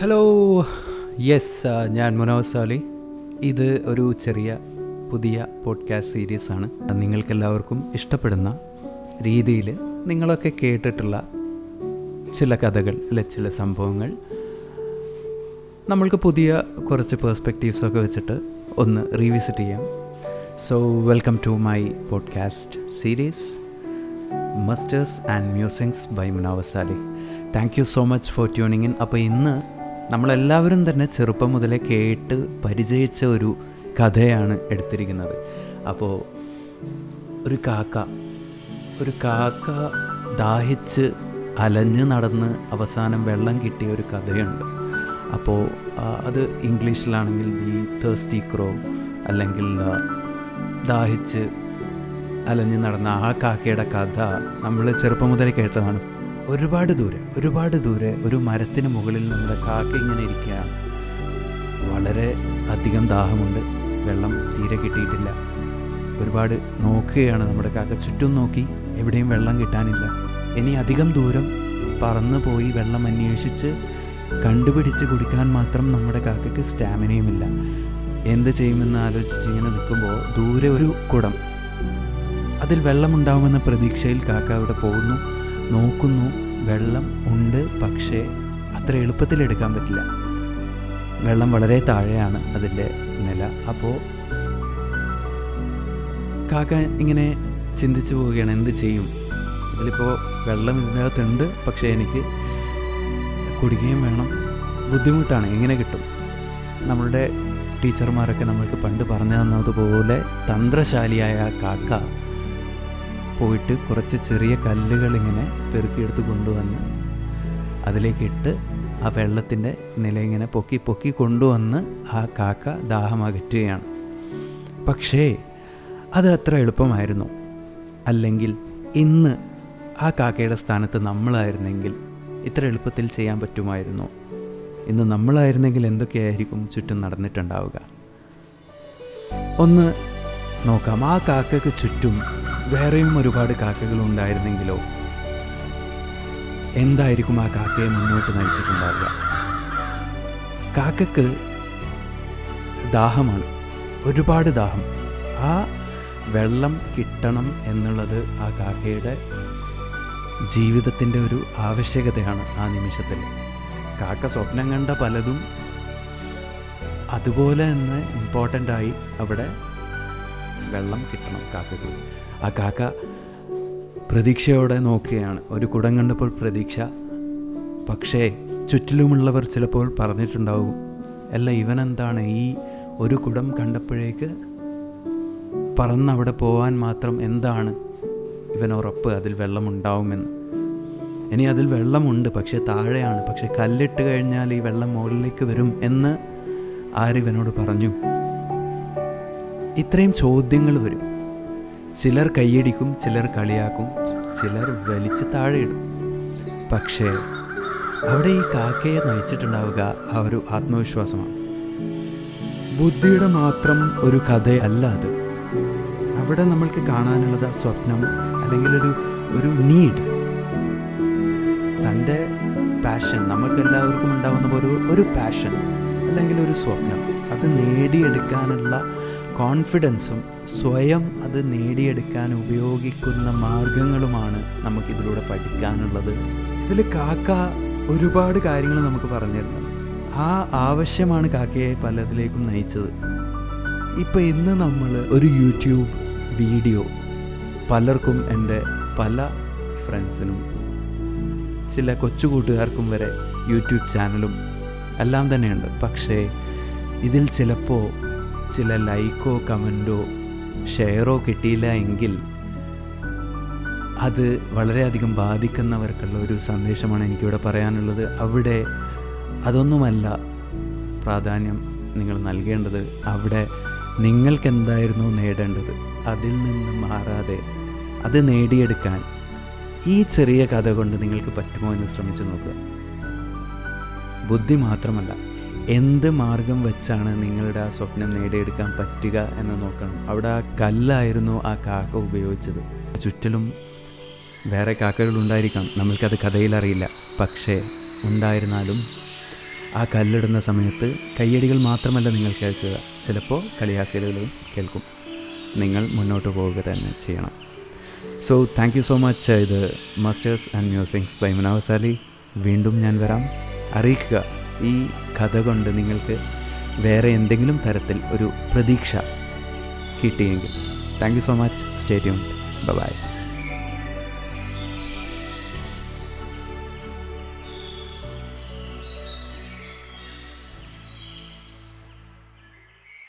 Hello yes ഞാൻ മുനോസ് സാലി. ഇത് ഒരു ചെറിയ പുതിയ പോഡ്കാസ്റ്റ് സീരീസാണ് നിങ്ങൾക്കെല്ലാവർക്കും ഇഷ്ടപ്പെടുന്ന രീതിയിൽ നിങ്ങളൊക്കെ കേട്ടിട്ടുള്ള ചില കഥകൾ അല്ലെ ചില സംഭവങ്ങൾ നമ്മൾക്ക് പുതിയ കുറച്ച് പേഴ്സ്പെക്റ്റീവ്സൊക്കെ വെച്ചിട്ട് ഒന്ന് റീവിസിറ്റ് ചെയ്യാം. So welcome to my podcast series masters and musings by Munavvar Ali thank you so much for tuning in അപ്പോൾ ഇന്ന് നമ്മളെല്ലാവരും തന്നെ ചെറുപ്പം മുതലേ കേട്ട് പരിചയിച്ച ഒരു കഥയാണ് എടുത്തിരിക്കുന്നത്. അപ്പോൾ ഒരു കാക്ക ഒരു കാക്ക ദാഹിച്ച് അലഞ്ഞ് നടന്ന് അവസാനം വെള്ളം കിട്ടിയ ഒരു കഥയുണ്ട്. അപ്പോൾ അത് ഇംഗ്ലീഷിലാണെങ്കിൽ ദി തേഴ്സ്റ്റി ക്രോ അല്ലെങ്കിൽ ദാഹിച്ച് അലഞ്ഞ് നടന്ന ആ കാക്കയുടെ കഥ നമ്മൾ ചെറുപ്പം മുതലേ കേട്ടതാണ്. ഒരുപാട് ദൂരെ ഒരുപാട് ദൂരെ ഒരു മരത്തിന് മുകളിൽ നമ്മുടെ കാക്ക ഇങ്ങനെ ഇരിക്കുകയാണ് വളരെ അധികം ദാഹമുണ്ട്. വെള്ളം തീരെ കിട്ടിയിട്ടില്ല. ഒരുപാട് നോക്കുകയാണ് നമ്മുടെ കാക്ക. ചുറ്റും നോക്കി എവിടെയും വെള്ളം കിട്ടാനില്ല. ഇനി അധികം ദൂരം പറന്നു പോയി വെള്ളം അന്വേഷിച്ച് കണ്ടുപിടിച്ച് കുടിക്കാൻ മാത്രം നമ്മുടെ കാക്കയ്ക്ക് സ്റ്റാമിനയുമില്ല. എന്ത് ചെയ്യുമെന്ന് ആലോചിച്ച് ഇങ്ങനെ നിൽക്കുമ്പോൾ ദൂരെ ഒരു കുടം. അതിൽ വെള്ളമുണ്ടാവുമെന്ന പ്രതീക്ഷയിൽ കാക്ക അവിടെ പോകുന്നു. നോക്കുന്നു. വെള്ളം ഉണ്ട് പക്ഷേ അത്ര എളുപ്പത്തിൽ എടുക്കാൻ പറ്റില്ല. വെള്ളം വളരെ താഴെയാണ് അതിന്റെ നില. അപ്പോൾ കാക്ക ഇങ്ങനെ ചിന്തിച്ചു പോവുകയാണ് എന്ത് ചെയ്യും? ഇതിലിപ്പോൾ വെള്ളം ഇതിനകത്തുണ്ട് പക്ഷേ എനിക്ക് കുടിക്കുകയും വേണം. ബുദ്ധിമുട്ടാണ് എങ്ങനെ കിട്ടും. നമ്മളുടെ ടീച്ചർമാരൊക്കെ നമ്മൾക്ക് പണ്ട് പറഞ്ഞു തന്നതുപോലെ തന്ത്രശാലിയായ കാക്ക പോയിട്ട് കുറച്ച് ചെറിയ കല്ലുകൾ ഇങ്ങനെ പെറുക്കിയെടുത്ത് കൊണ്ടുവന്ന് അതിലേക്കിട്ട് ആ വെള്ളത്തിന്റെ നില ഇങ്ങനെ പൊക്കി പൊക്കി കൊണ്ടുവന്ന് ആ കാക്ക ദാഹമകറ്റുകയാണ്. പക്ഷേ അത് അത്ര എളുപ്പമായിരുന്നു. അല്ലെങ്കിൽ ഇന്ന് ആ കാക്കയുടെ സ്ഥാനത്ത് നമ്മളായിരുന്നെങ്കിൽ ഇത്ര എളുപ്പത്തിൽ ചെയ്യാൻ പറ്റുമായിരുന്നു. ഇന്ന് നമ്മളായിരുന്നെങ്കിൽ എന്തൊക്കെയായിരിക്കും ചുറ്റും നടന്നിട്ടുണ്ടാവുക? ഒന്ന് നോക്കാം. ആ കാക്കയ്ക്ക് ചുറ്റും വേറെയും ഒരുപാട് കാക്കകൾ ഉണ്ടായിരുന്നെങ്കിലോ? എന്തായിരിക്കും ആ കാക്കയെ മുന്നോട്ട് നയിച്ചിട്ടുണ്ടാവുക? കാക്കക്ക് ദാഹമാണ് ഒരുപാട് ദാഹം. ആ വെള്ളം കിട്ടണം എന്നുള്ളത് ആ കാക്കയുടെ ജീവിതത്തിന്റെ ഒരു ആവശ്യകതയാണ് ആ നിമിഷത്തിൽ. കാക്ക സ്വപ്നം കണ്ട പലതും അതുപോലെ തന്നെ ഇമ്പോർട്ടന്റ് ആയി അവിടെ വെള്ളം കിട്ടണം കാക്കക്ക് ആ കാക്ക പ്രതീക്ഷയോടെ നോക്കുകയാണ്. ഒരു കുടം കണ്ടപ്പോൾ പ്രതീക്ഷ. പക്ഷേ ചുറ്റിലുമുള്ളവർ ചിലപ്പോൾ പറഞ്ഞിട്ടുണ്ടാവും അല്ല ഇവനെന്താണ്? ഈ ഒരു കുടം കണ്ടപ്പോഴേക്ക് പറന്നവിടെ പോവാൻ മാത്രം എന്താണ്? ഇവൻ ഉറപ്പ് അതിൽ വെള്ളമുണ്ടാവുമെന്ന്. ഇനി അതിൽ വെള്ളമുണ്ട് പക്ഷേ താഴെയാണ്. പക്ഷേ കല്ലിട്ട് കഴിഞ്ഞാൽ ഈ വെള്ളം മുകളിലേക്ക് വരും എന്ന് ആരിവനോട് പറഞ്ഞു. ഇത്രയും ചോദ്യങ്ങൾ വരും. ചിലർ കൈയടിക്കും ചിലർ കളിയാക്കും ചിലർ വലിച്ച് താഴെയിടും. പക്ഷേ അവിടെ ഈ കാക്കയെ നയിച്ചിട്ടുണ്ടാവുക ആ ഒരു ആത്മവിശ്വാസമാണ്. ബുദ്ധിയുടെ മാത്രം ഒരു കഥയല്ല അത്. അവിടെ നമ്മൾക്ക് കാണാനുള്ളത് ആ സ്വപ്നം അല്ലെങ്കിൽ ഒരു ഒരു നീഡ് തന്റെ പാഷൻ നമുക്ക് എല്ലാവർക്കും ഉണ്ടാകുന്ന ഒരു ഒരു പാഷൻ അല്ലെങ്കിൽ ഒരു സ്വപ്നം. അത് നേടിയെടുക്കാനുള്ള കോൺഫിഡൻസും സ്വയം അത് നേടിയെടുക്കാൻ ഉപയോഗിക്കുന്ന മാർഗങ്ങളുമാണ് നമുക്കിതിലൂടെ പഠിക്കാനുള്ളത്. ഇതിൽ കാക്ക ഒരുപാട് കാര്യങ്ങൾ നമുക്ക് പറഞ്ഞു തരുന്നു ആ ആവശ്യമാണ് കാക്കയെ പലതിലേക്കും നയിച്ചത്. ഇപ്പം ഇന്ന് നമ്മൾ ഒരു യൂട്യൂബ് വീഡിയോ പലർക്കും എന്റെ പല ഫ്രണ്ട്സിനും ചില കൊച്ചു കൂട്ടുകാർക്കും വരെ യൂട്യൂബ് ചാനലും എല്ലാം തന്നെയുണ്ട്. പക്ഷേ ഇതിൽ ചിലപ്പോൾ ചില ലൈക്കോ കമന്റോ ഷെയറോ കിട്ടിയില്ല എങ്കിൽ അത് വളരെയധികം ബാധിക്കുന്നവർക്കുള്ള ഒരു സന്ദേശമാണ് എനിക്കിവിടെ പറയാനുള്ളത്. അവിടെ അതൊന്നുമല്ല പ്രാധാന്യം നിങ്ങൾ നൽകേണ്ടത്. അവിടെ നിങ്ങൾക്ക് എന്തായിരുന്നു നേടേണ്ടത്? അതിൽ നിന്ന് മാറാതെ അത് നേടിയെടുക്കാൻ ഈ ചെറിയ കഥ കൊണ്ട് നിങ്ങൾക്ക് പറ്റുമോ എന്ന് ശ്രമിച്ചു നോക്കുക. ബുദ്ധി മാത്രമല്ല എന്ത് മാർഗം വെച്ചാണ് നിങ്ങളുടെ ആ സ്വപ്നം നേടിയെടുക്കാൻ പറ്റുക എന്ന് നോക്കണം. അവിടെ ആ കല്ലായിരുന്നു ആ കാക്ക ഉപയോഗിച്ചത്. ചുറ്റിലും വേറെ കാക്കകൾ ഉണ്ടായിരിക്കാം. നമ്മൾക്കത് കഥയിലറിയില്ല പക്ഷേ ഉണ്ടായിരുന്നാലും ആ കല്ലിടുന്ന സമയത്ത് കയ്യടികൾ മാത്രമല്ല നിങ്ങൾ കേൾക്കുക. ചിലപ്പോൾ കളിയാക്കലുകളും കേൾക്കും. നിങ്ങൾ മുന്നോട്ട് പോവുക തന്നെ ചെയ്യണം. So thank you so much ഇത് masters and musings by Munavvar Ali വീണ്ടും ഞാൻ വരാം. അറിയിക്കുക. ഈ കഥ കൊണ്ട് നിങ്ങൾക്ക് വേറെ എന്തെങ്കിലും തരത്തിൽ ഒരു പ്രതീക്ഷ കിട്ടിയെങ്കിൽ thank you so much stay tune bye